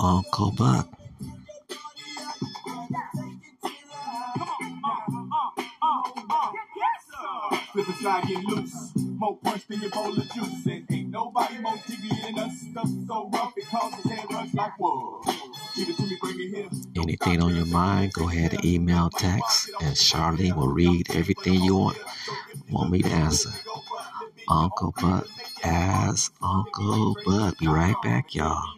Uncle Buck. Flip slide, get loose. More punch than your bowl of juice. And ain't nobody more jiggy than us. Stuff so rough it causes head rush like whoa. Give it to me, bring it here. Anything on your mind, go ahead and email, text, and Charlene will read everything you want want me to answer. Uncle Buck as Uncle Buck. Be right back, y'all.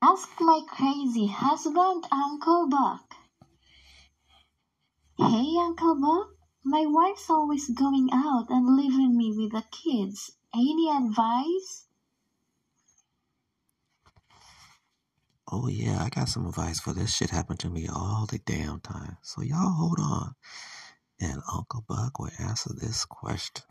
Ask my crazy husband, Uncle Buck. Hey, Uncle Buck. My wife's always going out and leaving me with the kids. Any advice? Oh yeah, I got some advice for this shit happened to me all the damn time. So y'all hold on. And Uncle Buck will answer this question.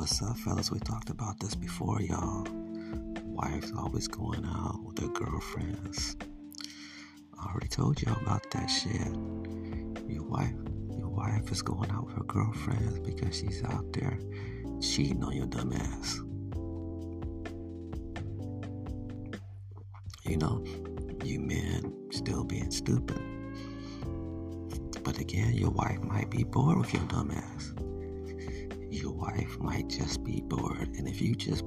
What's up, fellas? We talked about this before, y'all. Wives always going out with their girlfriends. I already told y'all about that shit. Your wife, your wife is going out with her girlfriends because she's out there cheating on your dumb ass. You know, you men still being stupid. But again, your wife might be bored with your dumb ass wife might just be bored. And if you just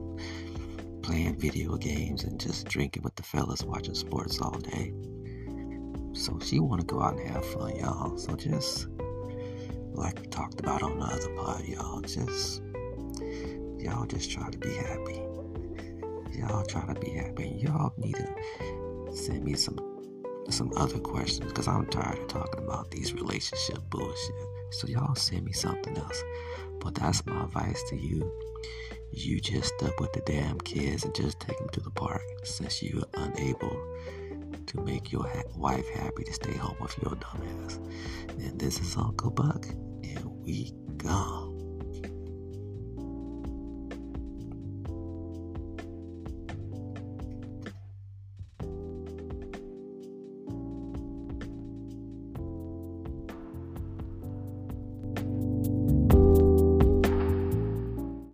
playing video games and just drinking with the fellas, watching sports all day, so she want to go out and have fun, y'all. So just like we talked about on the other pod, y'all, just y'all just try to be happy. Y'all try to be happy. Y'all need to send me some some other questions because I'm tired of talking about these relationship bullshit. So y'all send me something else. But that's my advice to you. You just stuck with the damn kids and just take them to the park since you're unable to make your ha- wife happy to stay home with your dumbass. And this is Uncle Buck, and we gone.